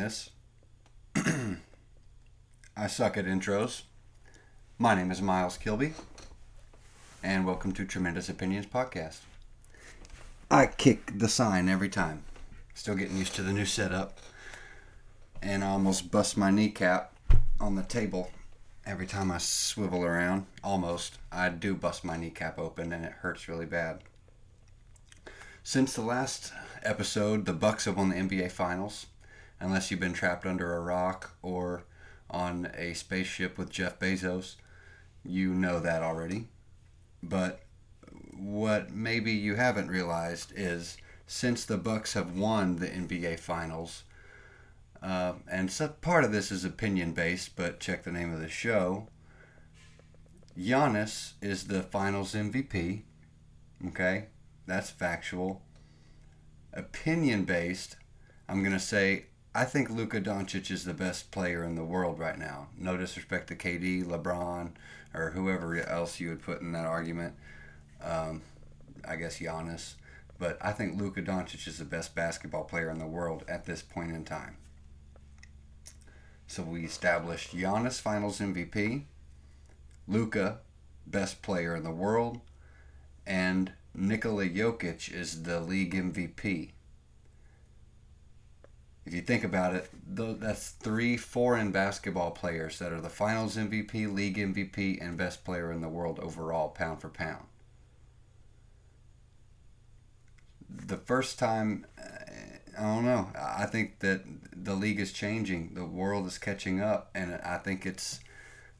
this. I suck at intros. My name is Miles Kilby, and welcome to Tremendous Opinions Podcast. I kick the sign every time. Still getting used to the new setup, and I almost bust my kneecap on the table every time I swivel around. Almost. I do bust my kneecap open, and it hurts really bad. Since the last episode, the Bucks have won the NBA Finals. Unless you've been trapped under a rock or on a spaceship with Jeff Bezos, you know that already. But what maybe you haven't realized is since the Bucks have won the NBA Finals, uh, and so part of this is opinion based, but check the name of the show. Giannis is the Finals MVP. Okay, that's factual. Opinion based, I'm gonna say I think Luka Doncic is the best player in the world right now. No disrespect to KD, LeBron, or whoever else you would put in that argument. Um, I guess Giannis, but I think Luka Doncic is the best basketball player in the world at this point in time. So we established Giannis Finals MVP, Luka best player in the world, and Nikola Jokic is the league MVP. If you think about it, that's three foreign basketball players that are the finals MVP, league MVP, and best player in the world overall, pound for pound. The first time, I don't know. I think that the league is changing. The world is catching up, and I think it's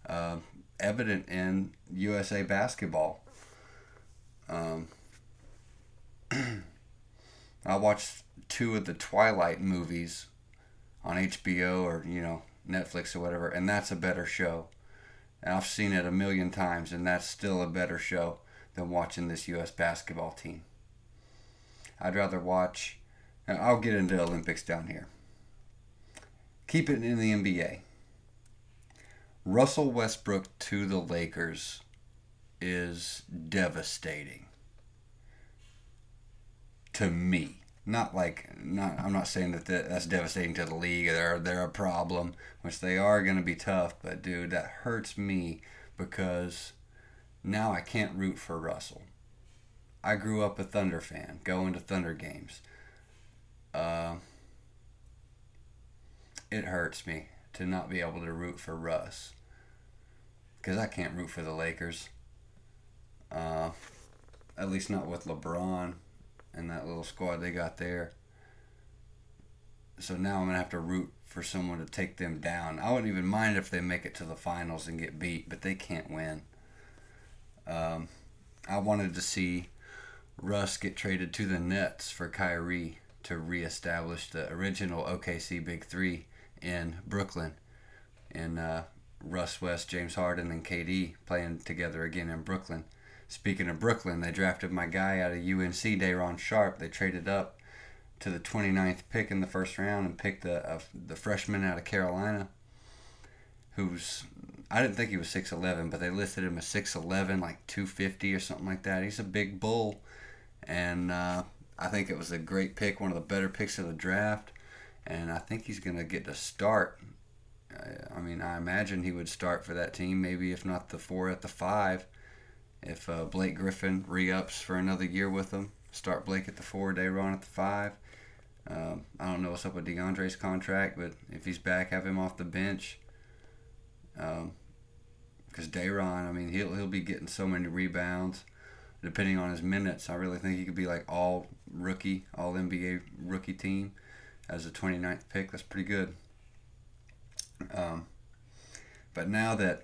uh, evident in USA basketball. Um, I watched two of the Twilight movies on HBO or you know Netflix or whatever, and that's a better show. And I've seen it a million times, and that's still a better show than watching this U.S. basketball team. I'd rather watch. I'll get into Olympics down here. Keep it in the NBA. Russell Westbrook to the Lakers is devastating to me. Not like not. I'm not saying that that's devastating to the league. They're they're a problem, which they are going to be tough. But dude, that hurts me because now I can't root for Russell. I grew up a Thunder fan, going to Thunder games. Uh, it hurts me to not be able to root for Russ because I can't root for the Lakers. Uh, at least not with LeBron and that little squad they got there. So now I'm gonna have to root for someone to take them down. I wouldn't even mind if they make it to the finals and get beat, but they can't win. Um, I wanted to see Russ get traded to the Nets for Kyrie to reestablish the original OKC Big Three in Brooklyn, and uh, Russ West, James Harden, and KD playing together again in Brooklyn. Speaking of Brooklyn, they drafted my guy out of UNC, Day'Ron Sharpe. They traded up to the 29th pick in the first round and picked the the freshman out of Carolina, who's I didn't think he was 6'11, but they listed him as 6'11, like 250 or something like that. He's a big bull, and uh, I think it was a great pick, one of the better picks of the draft, and I think he's going to get to start. I mean, I imagine he would start for that team, maybe if not the four at the five if uh, Blake Griffin re-ups for another year with them, start Blake at the four, Day'Ron at the five. Um, I don't know what's up with DeAndre's contract, but if he's back, have him off the bench. Because um, Day'Ron, I mean, he'll he'll be getting so many rebounds, depending on his minutes. I really think he could be like all rookie, all NBA rookie team as a 29th pick. That's pretty good. Um, but now that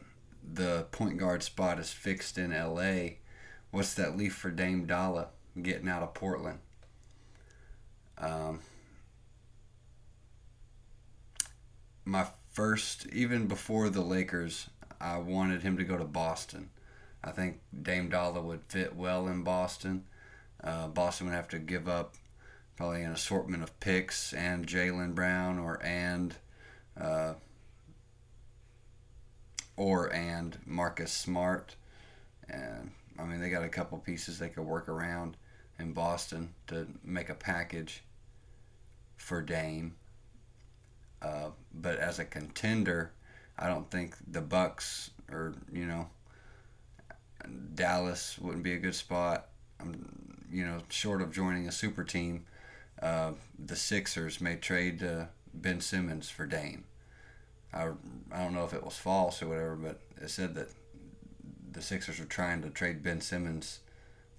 the point guard spot is fixed in LA, what's that leave for Dame Dolla getting out of Portland? Um, my first, even before the Lakers, I wanted him to go to Boston. I think Dame Dolla would fit well in Boston. Uh, Boston would have to give up probably an assortment of picks and Jaylen Brown or and uh, or and Marcus Smart. And I mean, they got a couple pieces they could work around in Boston to make a package. for Dame. Uh, but as a contender, I don't think the Bucks or you know Dallas wouldn't be a good spot. I'm, you know, short of joining a super team, uh, the Sixers may trade uh, Ben Simmons for Dame. I, I don't know if it was false or whatever, but it said that the Sixers were trying to trade Ben Simmons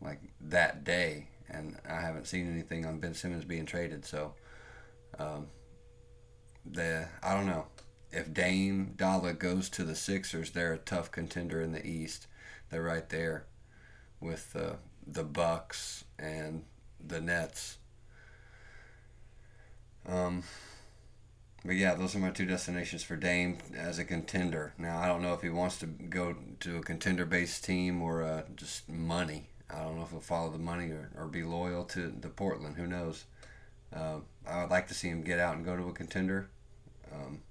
like that day, and I haven't seen anything on Ben Simmons being traded. So, um, the I don't know if Dame Dolla goes to the Sixers, they're a tough contender in the East. They're right there with uh, the Bucks and the Nets. Um, but yeah, those are my two destinations for Dame as a contender. Now I don't know if he wants to go to a contender-based team or uh, just money. I don't know if he'll follow the money or, or be loyal to the Portland. Who knows? Uh, I would like to see him get out and go to a contender, um,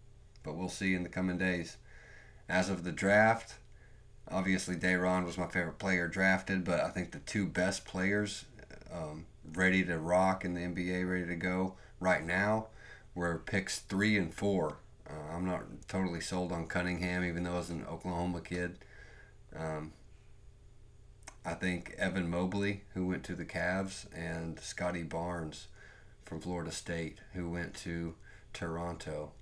but we'll see in the coming days. As of the draft, obviously Day'Ron was my favorite player drafted, but I think the two best players um, ready to rock in the NBA, ready to go right now were picks three and four. Uh, I'm not totally sold on Cunningham, even though I was an Oklahoma kid. Um, I think Evan Mobley, who went to the Cavs, and Scottie Barnes from Florida State, who went to Toronto.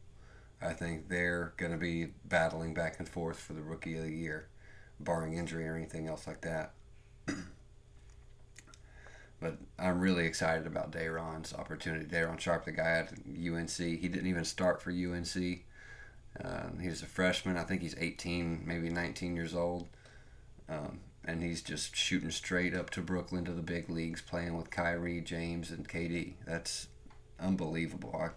I think they're going to be battling back and forth for the Rookie of the Year, barring injury or anything else like that. But I'm really excited about Day'Ron's opportunity. Day'Ron Sharpe, the guy at UNC, he didn't even start for UNC. Uh, he's a freshman. I think he's 18, maybe 19 years old. Um, and he's just shooting straight up to Brooklyn to the big leagues, playing with Kyrie, James, and KD. That's unbelievable. I,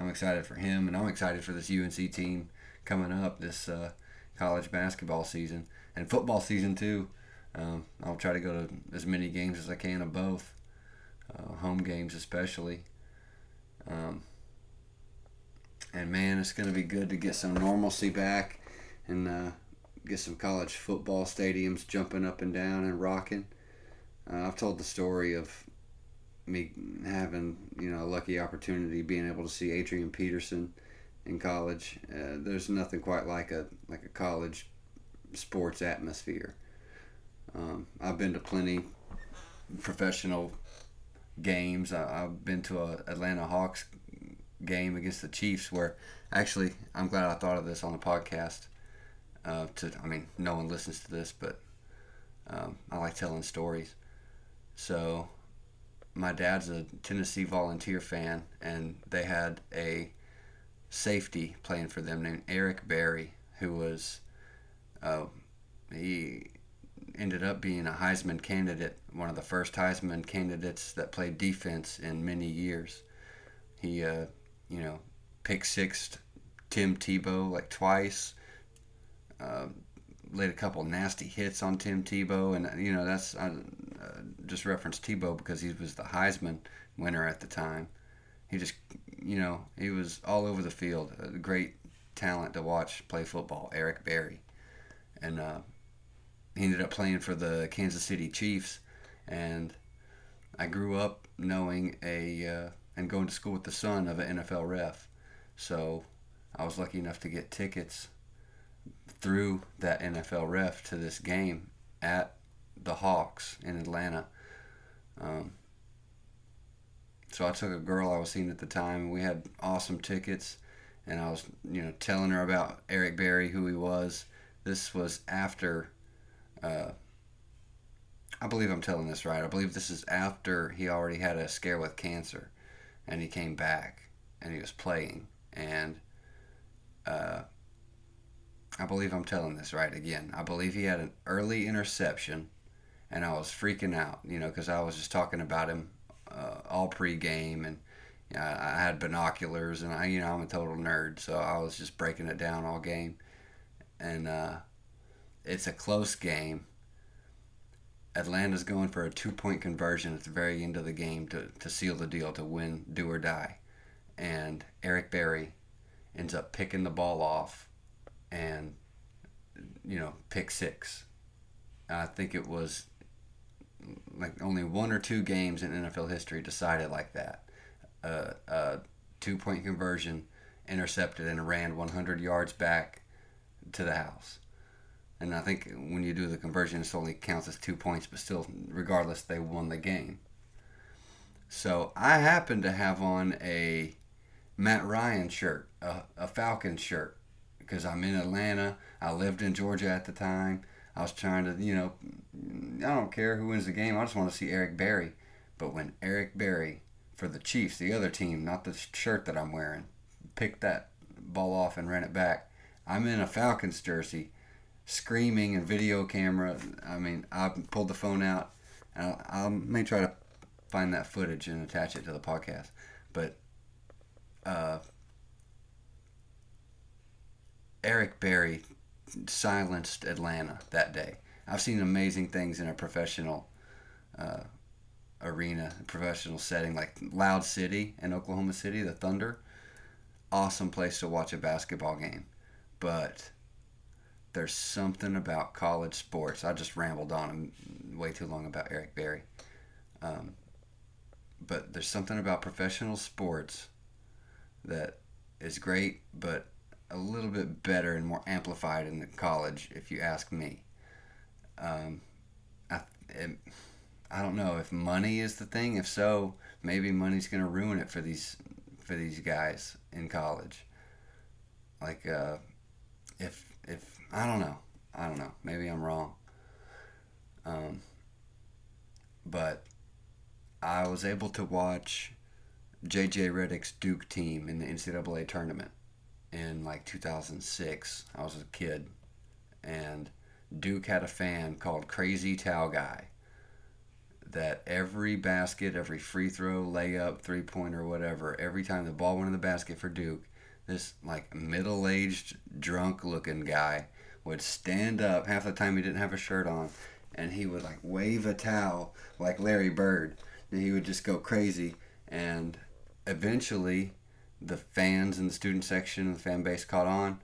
I'm excited for him, and I'm excited for this UNC team coming up this uh, college basketball season and football season too. Um, I'll try to go to as many games as I can of both, uh, home games especially. Um, and man, it's going to be good to get some normalcy back and uh, get some college football stadiums jumping up and down and rocking. Uh, I've told the story of me having you know a lucky opportunity being able to see Adrian Peterson in college. Uh, there's nothing quite like a like a college sports atmosphere. Um, I've been to plenty professional games. I, have been to a Atlanta Hawks game against the Chiefs where actually I'm glad I thought of this on the podcast. Uh, to I mean, no one listens to this, but um, I like telling stories. So my dad's a Tennessee Volunteer fan, and they had a safety playing for them named Eric Berry, who was uh, he ended up being a Heisman candidate, one of the first Heisman candidates that played defense in many years. He, uh, you know, pick six Tim Tebow like twice. Uh, laid a couple nasty hits on Tim Tebow, and you know that's I uh, just referenced Tebow because he was the Heisman winner at the time. He just, you know, he was all over the field. A great talent to watch play football, Eric Berry, and uh, he ended up playing for the Kansas City Chiefs, and I grew up knowing a uh, and going to school with the son of an NFL ref, so I was lucky enough to get tickets through that NFL ref to this game at the Hawks in Atlanta. Um, so I took a girl I was seeing at the time. We had awesome tickets, and I was you know telling her about Eric Berry, who he was. This was after uh, I believe I'm telling this right. I believe this is after he already had a scare with cancer, and he came back and he was playing, and uh, I believe I'm telling this right again. I believe he had an early interception, and I was freaking out, you know, because I was just talking about him uh, all pre-game, and you know, I had binoculars, and I, you know, I'm a total nerd, so I was just breaking it down all game, and uh, it's a close game. Atlanta's going for a two point conversion at the very end of the game to, to seal the deal, to win, do or die. And Eric Berry ends up picking the ball off and, you know, pick six. I think it was like only one or two games in NFL history decided like that. a, a two point conversion, intercepted, and ran 100 yards back to the house. And I think when you do the conversion, it only counts as two points, but still, regardless, they won the game. So I happen to have on a Matt Ryan shirt, a, a Falcon shirt, because I'm in Atlanta. I lived in Georgia at the time. I was trying to, you know, I don't care who wins the game. I just want to see Eric Berry. But when Eric Berry for the Chiefs, the other team, not the shirt that I'm wearing, picked that ball off and ran it back, I'm in a Falcons jersey, screaming and video camera. I mean, I pulled the phone out. I, I may try to find that footage and attach it to the podcast. But uh, Eric Berry silenced Atlanta that day. I've seen amazing things in a professional uh, arena, professional setting, like Loud City in Oklahoma City, the Thunder. Awesome place to watch a basketball game. But there's something about college sports. I just rambled on way too long about Eric Berry. Um, but there's something about professional sports that is great, but a little bit better and more amplified in the college, if you ask me. Um, I, I don't know if money is the thing. If so, maybe money's going to ruin it for these for these guys in college. Like, uh, if if I don't know, I don't know. Maybe I'm wrong. Um, but I was able to watch JJ Redick's Duke team in the NCAA tournament in like 2006. I was a kid, and Duke had a fan called Crazy Towel Guy. That every basket, every free throw, layup, three pointer, whatever, every time the ball went in the basket for Duke, this like middle aged, drunk looking guy would stand up. Half the time he didn't have a shirt on, and he would like wave a towel like Larry Bird. And he would just go crazy. And eventually, the fans in the student section of the fan base caught on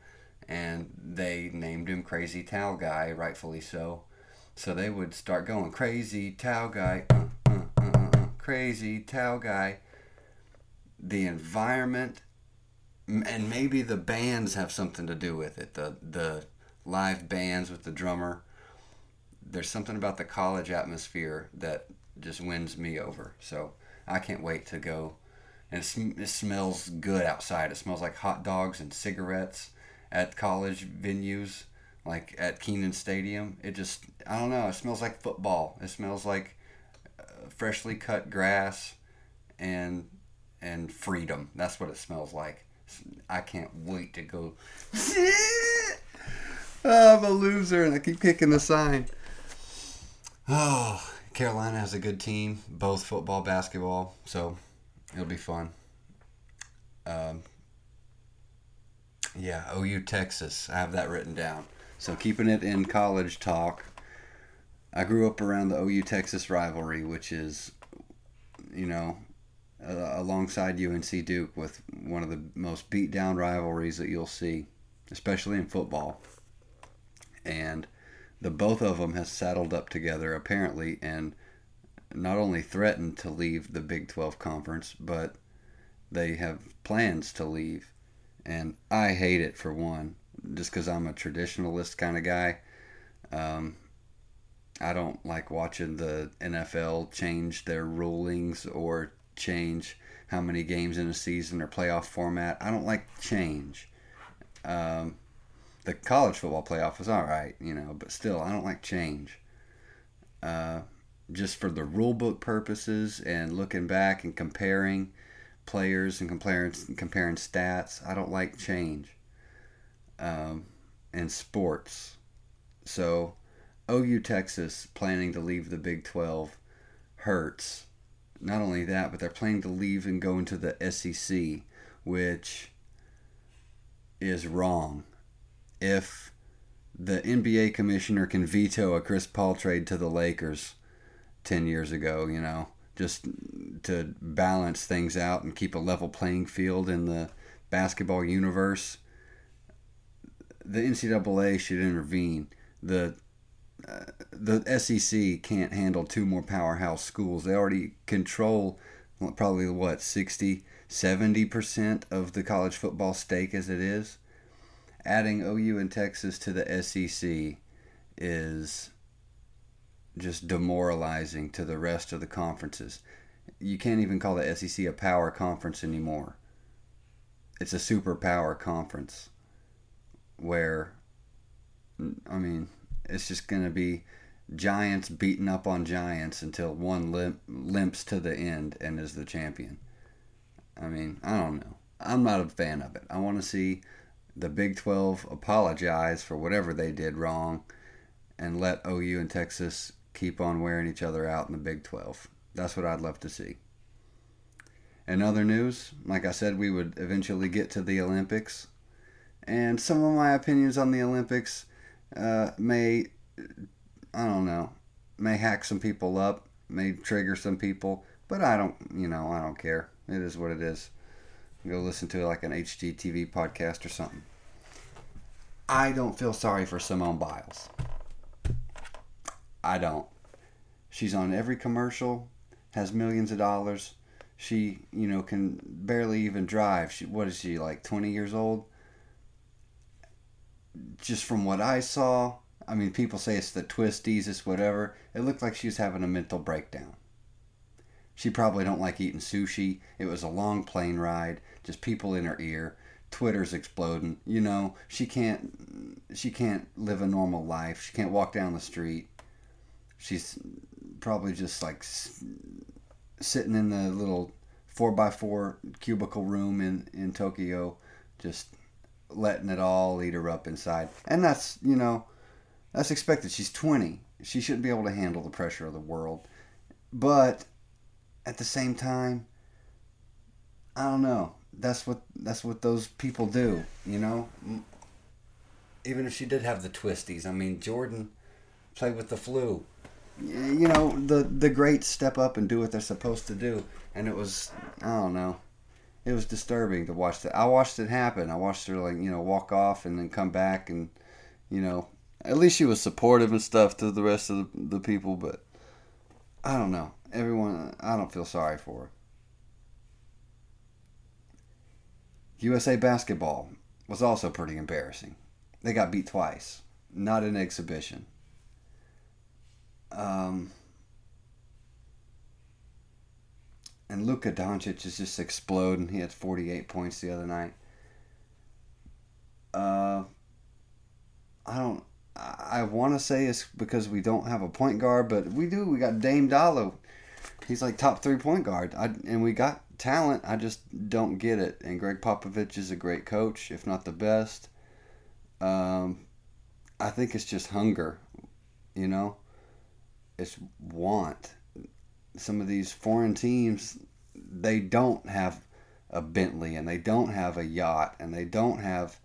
and they named him Crazy Towel Guy, rightfully so. So they would start going, Crazy Towel Guy, uh, uh, uh, uh Crazy Towel Guy. The environment, and maybe the bands have something to do with it. The, the live bands with the drummer. There's something about the college atmosphere that just wins me over. So I can't wait to go and it, sm- it smells good outside. It smells like hot dogs and cigarettes at college venues, like at Kenan Stadium. It just, I don't know, it smells like football. It smells like uh, freshly cut grass and and freedom. That's what it smells like. I can't wait to go. oh, I'm a loser and I keep kicking the sign. Oh, Carolina has a good team, both football, basketball. So It'll be fun. Um, yeah, OU Texas. I have that written down. So keeping it in college talk. I grew up around the OU Texas rivalry, which is, you know, uh, alongside UNC Duke with one of the most beat down rivalries that you'll see, especially in football. And the both of them has saddled up together apparently and not only threatened to leave the Big 12 conference, but they have plans to leave. And I hate it for one, just because I'm a traditionalist kind of guy. Um, I don't like watching the NFL change their rulings or change how many games in a season or playoff format. I don't like change. Um, the college football playoff was all right, you know, but still, I don't like change. Uh, just for the rule book purposes and looking back and comparing players and comparing comparing stats. I don't like change um, in sports. So OU Texas planning to leave the Big 12 hurts. Not only that, but they're planning to leave and go into the SEC, which is wrong. If the NBA commissioner can veto a Chris Paul trade to the Lakers, 10 years ago, you know, just to balance things out and keep a level playing field in the basketball universe. The NCAA should intervene. The uh, the SEC can't handle two more powerhouse schools. They already control probably what 60 70% of the college football stake as it is adding OU and Texas to the SEC is just demoralizing to the rest of the conferences. You can't even call the SEC a power conference anymore. It's a superpower conference where, I mean, it's just going to be giants beating up on giants until one limp, limps to the end and is the champion. I mean, I don't know. I'm not a fan of it. I want to see the Big 12 apologize for whatever they did wrong and let OU and Texas keep on wearing each other out in the Big 12. That's what I'd love to see. In other news, like I said, we would eventually get to the Olympics. And some of my opinions on the Olympics uh, may, I don't know, may hack some people up, may trigger some people, but I don't, you know, I don't care. It is what it is. Go listen to like an HGTV podcast or something. I don't feel sorry for Simone Biles. I don't. She's on every commercial, has millions of dollars. She, you know, can barely even drive. She, what is she like, 20 years old? Just from what I saw, I mean, people say it's the twisties, it's whatever. It looked like she was having a mental breakdown. She probably don't like eating sushi. It was a long plane ride, just people in her ear. Twitter's exploding. You know, she can't she can't live a normal life. She can't walk down the street. She's probably just like sitting in the little 4x4 cubicle room in in Tokyo just letting it all eat her up inside. And that's, you know, that's expected. She's 20. She shouldn't be able to handle the pressure of the world. But at the same time, I don't know. That's what that's what those people do, you know. Even if she did have the twisties, I mean, Jordan played with the flu. You know, the the greats step up and do what they're supposed to do, and it was I don't know. It was disturbing to watch that. I watched it happen. I watched her like you know walk off and then come back, and you know, at least she was supportive and stuff to the rest of the, the people, but I don't know everyone, I don't feel sorry for. USA basketball was also pretty embarrassing. They got beat twice, not an exhibition. Um, and Luka Doncic is just exploding. He had 48 points the other night. Uh, I don't. I want to say it's because we don't have a point guard, but we do. We got Dame Dolla he's like top three point guard. I, and we got talent. I just don't get it. And Gregg Popovich is a great coach, if not the best. Um, I think it's just hunger, you know. It's want. Some of these foreign teams, they don't have a Bentley and they don't have a yacht and they don't have,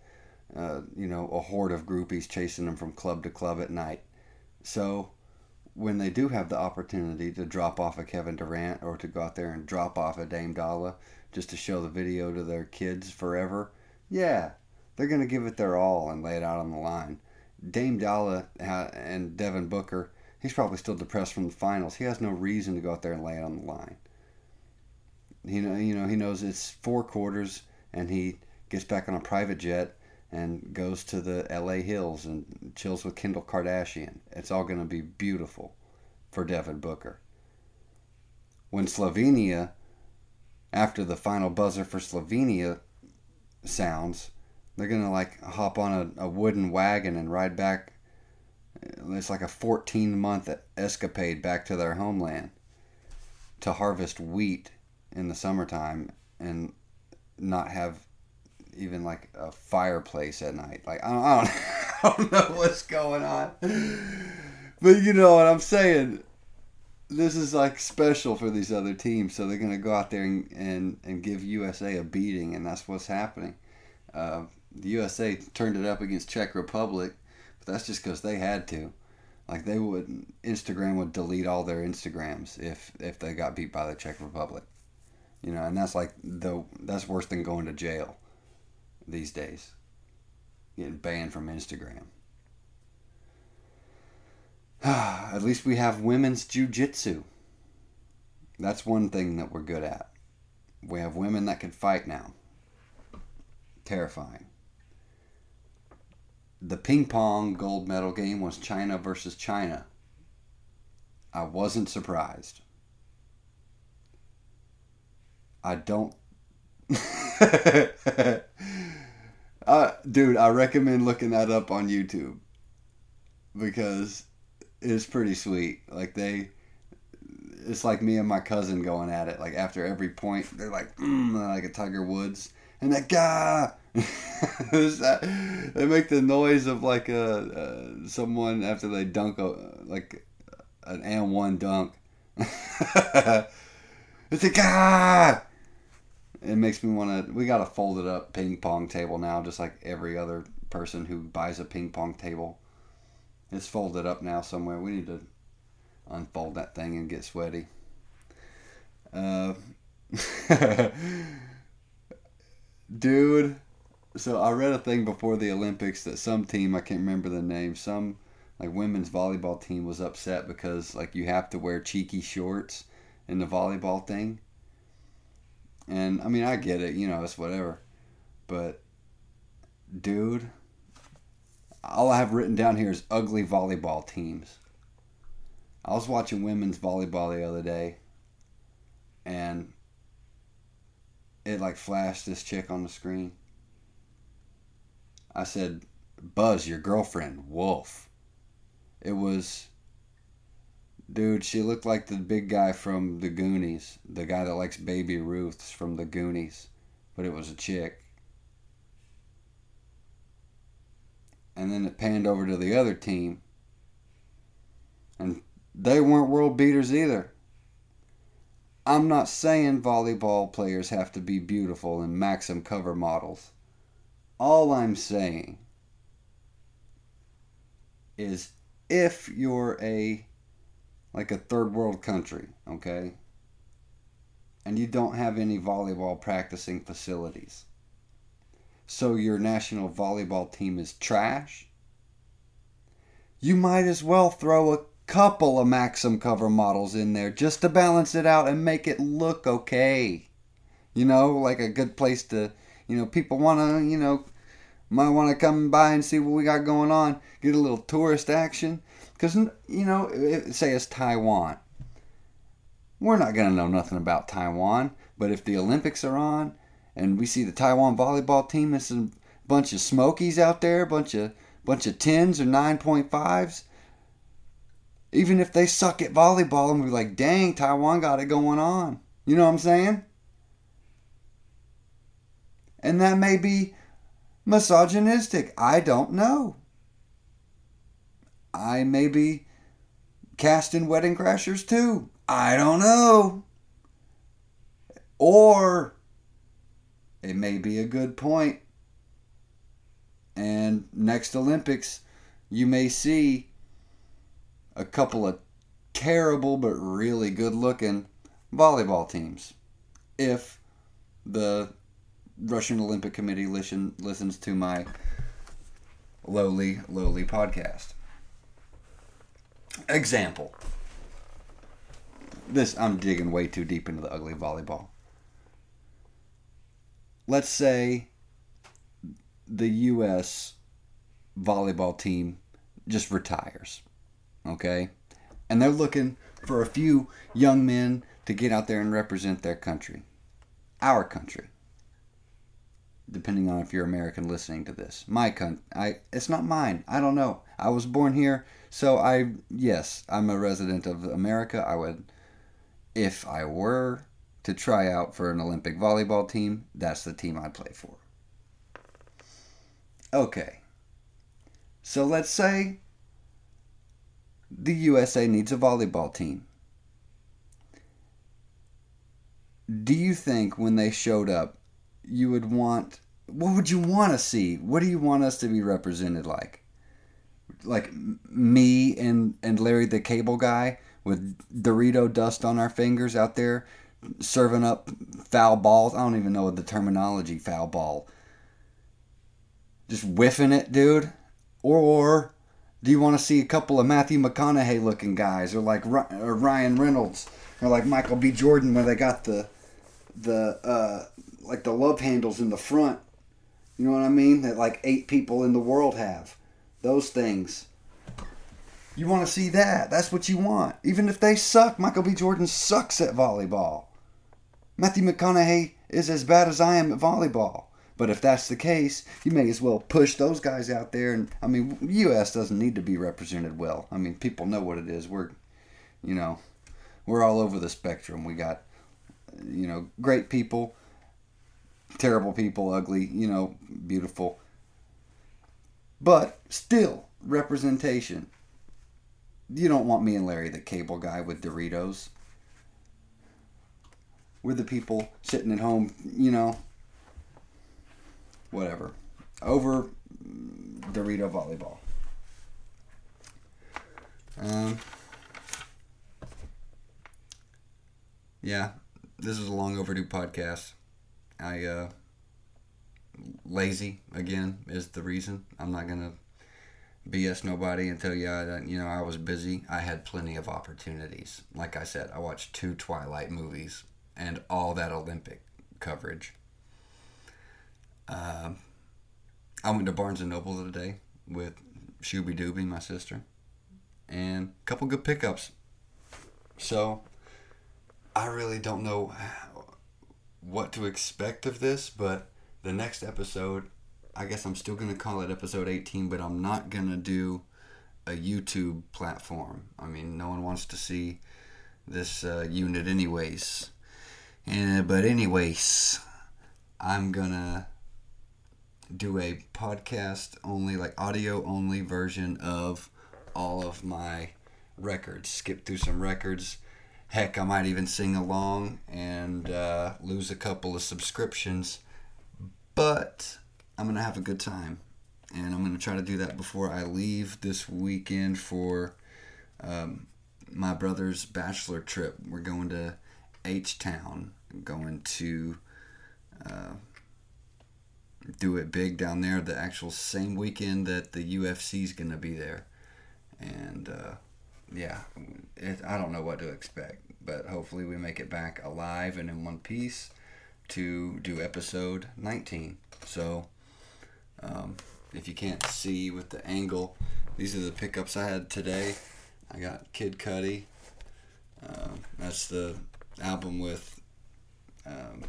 uh, you know, a horde of groupies chasing them from club to club at night. So when they do have the opportunity to drop off a Kevin Durant or to go out there and drop off a Dame Dolla just to show the video to their kids forever, yeah, they're going to give it their all and lay it out on the line. Dame Dolla and Devin Booker, he's probably still depressed from the finals. He has no reason to go out there and lay it on the line. You know, you know, he knows it's four quarters, and he gets back on a private jet and goes to the LA Hills and chills with Kendall Kardashian. It's all going to be beautiful for Devin Booker. When Slovenia, after the final buzzer for Slovenia sounds, they're going to like hop on a, a wooden wagon and ride back. Uh, it's like a 14 month escapade back to their homeland to harvest wheat in the summertime and not have even like a fireplace at night. Like I don't, I don't, I don't know what's going on, but you know what I'm saying. This is like special for these other teams, so they're gonna go out there and and, and give USA a beating, and that's what's happening. Uh, the USA turned it up against Czech Republic, but that's just because they had to. Like they would, Instagram would delete all their Instagrams if if they got beat by the Czech Republic. You know, and that's like the that's worse than going to jail these days. Getting banned from Instagram. At least we have women's jujitsu. That's one thing that we're good at. We have women that can fight now. Terrifying. The ping pong gold medal game was China versus China. I wasn't surprised. I don't. uh, dude, I recommend looking that up on YouTube because it's pretty sweet. Like they, it's like me and my cousin going at it. Like after every point, they're like, mm, like a Tiger Woods, and that guy. that, they make the noise of like a someone after they dunk a like an and one dunk. it's a guy. It makes me want to. We got a folded up ping pong table now, just like every other person who buys a ping pong table. It's folded up now somewhere. We need to unfold that thing and get sweaty. Uh, dude, so I read a thing before the Olympics that some team I can't remember the name, some like women's volleyball team was upset because like you have to wear cheeky shorts in the volleyball thing. And I mean, I get it, you know, it's whatever. But dude, all I have written down here is ugly volleyball teams. I was watching women's volleyball the other day and it like flashed this chick on the screen. I said, Buzz, your girlfriend, Wolf. It was, dude, she looked like the big guy from the Goonies, the guy that likes Baby Ruths from the Goonies, but it was a chick. And then it panned over to the other team, and they weren't world beaters either. I'm not saying volleyball players have to be beautiful and Maxim cover models. All I'm saying is if you're a like a third world country, okay? And you don't have any volleyball practicing facilities. So your national volleyball team is trash. You might as well throw a couple of Maxim cover models in there just to balance it out and make it look okay. You know, like a good place to, you know, people want to, you know, might want to come by and see what we got going on, get a little tourist action. Because, you know, say it's Taiwan. We're not going to know nothing about Taiwan, but if the Olympics are on and we see the Taiwan volleyball team, there's a bunch of smokies out there, a bunch of bunch of tens or 9.5s even if they suck at volleyball and we're like, dang, Taiwan got it going on. You know what I'm saying? And that may be misogynistic. I don't know. I may be cast in wedding crashers too. I don't know. Or it may be a good point. And next Olympics, you may see a couple of terrible but really good looking volleyball teams. If the Russian Olympic Committee listen, listens to my lowly, lowly podcast. Example. This, I'm digging way too deep into the ugly volleyball. Let's say the U.S. volleyball team just retires okay? And they're looking for a few young men to get out there and represent their country, our country. Depending on if you're American listening to this, my country, I it's not mine. I don't know. I was born here, so I yes, I'm a resident of America. I would, if I were to try out for an Olympic volleyball team, that's the team I'd play for. Okay. So let's say the USA needs a volleyball team. Do you think when they showed up, you would want what would you want to see? What do you want us to be represented like? Like me and and Larry the cable guy with Dorito dust on our fingers out there serving up foul balls. I don't even know the terminology foul ball. Just whiffing it, dude. Or, or do you want to see a couple of Matthew McConaughey looking guys, or like or Ryan Reynolds, or like Michael B. Jordan, where they got the the uh, like the love handles in the front. You know what I mean? That like eight people in the world have those things. You want to see that? That's what you want. Even if they suck, Michael B. Jordan sucks at volleyball. Matthew McConaughey is as bad as I am at volleyball. But if that's the case, you may as well push those guys out there. And I mean, U.S. doesn't need to be represented well. I mean, people know what it is. We're, you know, we're all over the spectrum. We got, you know, great people, terrible people, ugly, you know, beautiful. But still, representation. You don't want me and Larry, the cable guy with Doritos. We're the people sitting at home, you know, whatever, over Dorito volleyball. Um, yeah, this is a long overdue podcast. I uh, lazy again is the reason. I'm not gonna BS nobody and tell you that you know I was busy. I had plenty of opportunities. Like I said, I watched two Twilight movies and all that Olympic coverage. Um, I went to Barnes and Noble today with Shooby Dooby, my sister, and a couple good pickups. So I really don't know what to expect of this, but the next episode, I guess I'm still going to call it episode 18, but I'm not going to do a YouTube platform. I mean, no one wants to see this uh, unit, anyways. And, but, anyways, I'm going to do a podcast only, like audio only version of all of my records. Skip through some records. Heck, I might even sing along and uh, lose a couple of subscriptions. But I'm going to have a good time. And I'm going to try to do that before I leave this weekend for um, my brother's bachelor trip. We're going to H Town, going to. Uh, do it big down there the actual same weekend that the UFC is going to be there. And uh, yeah, it, I don't know what to expect, but hopefully we make it back alive and in one piece to do episode 19. So um, if you can't see with the angle, these are the pickups I had today. I got Kid Cudi. Uh, that's the album with um,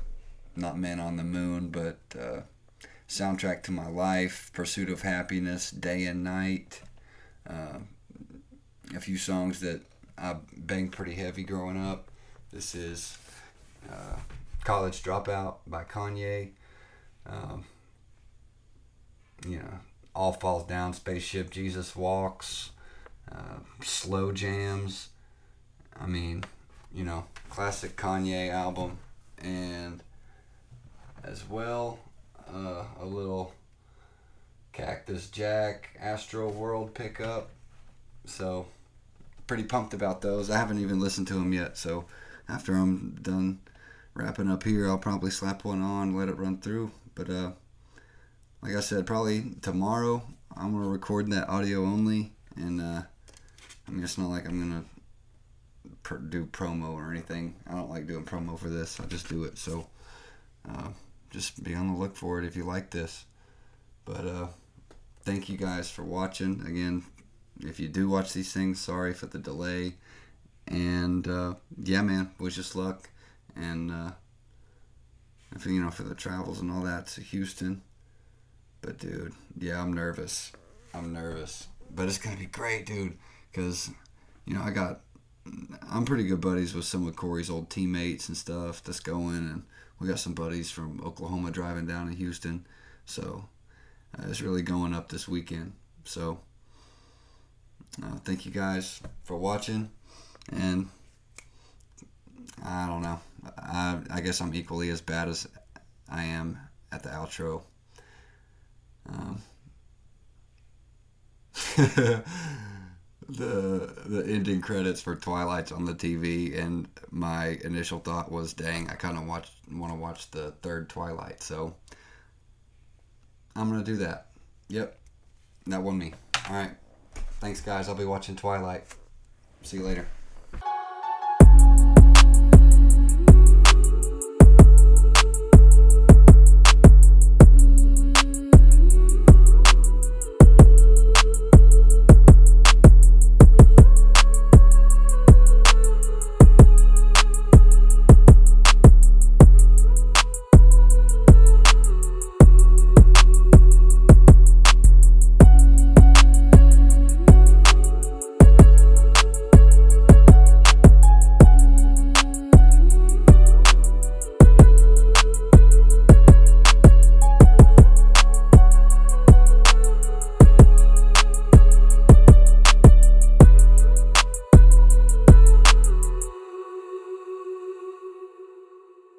not Men on the Moon, but uh, soundtrack to my life, Pursuit of Happiness, Day and Night. Uh, a few songs that I banged pretty heavy growing up. This is uh, College Dropout by Kanye. Um, you know, All Falls Down, Spaceship, Jesus Walks, uh, Slow Jams. I mean, you know, classic Kanye album. And as well, uh, a little Cactus Jack Astroworld pickup. So, pretty pumped about those. I haven't even listened to them yet. So, after I'm done wrapping up here, I'll probably slap one on, let it run through. But, uh, like I said, probably tomorrow I'm gonna record that audio only, and uh, I mean it's not like I'm gonna pr- do promo or anything. I don't like doing promo for this. I just do it. So, uh, just be on the look for it if you like this. But uh, thank you guys for watching. Again, if you do watch these things, sorry for the delay. And uh, yeah, man, wish us luck. And uh, you know for the travels and all that to Houston. But dude, yeah, I'm nervous. I'm nervous, but it's gonna be great, dude. Cause you know I got I'm pretty good buddies with some of Corey's old teammates and stuff that's going, and we got some buddies from Oklahoma driving down to Houston. So uh, it's really going up this weekend. So uh, thank you guys for watching, and I don't know. I I guess I'm equally as bad as I am at the outro. Um, the the ending credits for Twilight's on the TV, and my initial thought was, "Dang, I kind of watch want to watch the third Twilight." So I'm gonna do that. Yep, that won me. All right, thanks guys. I'll be watching Twilight. See you later.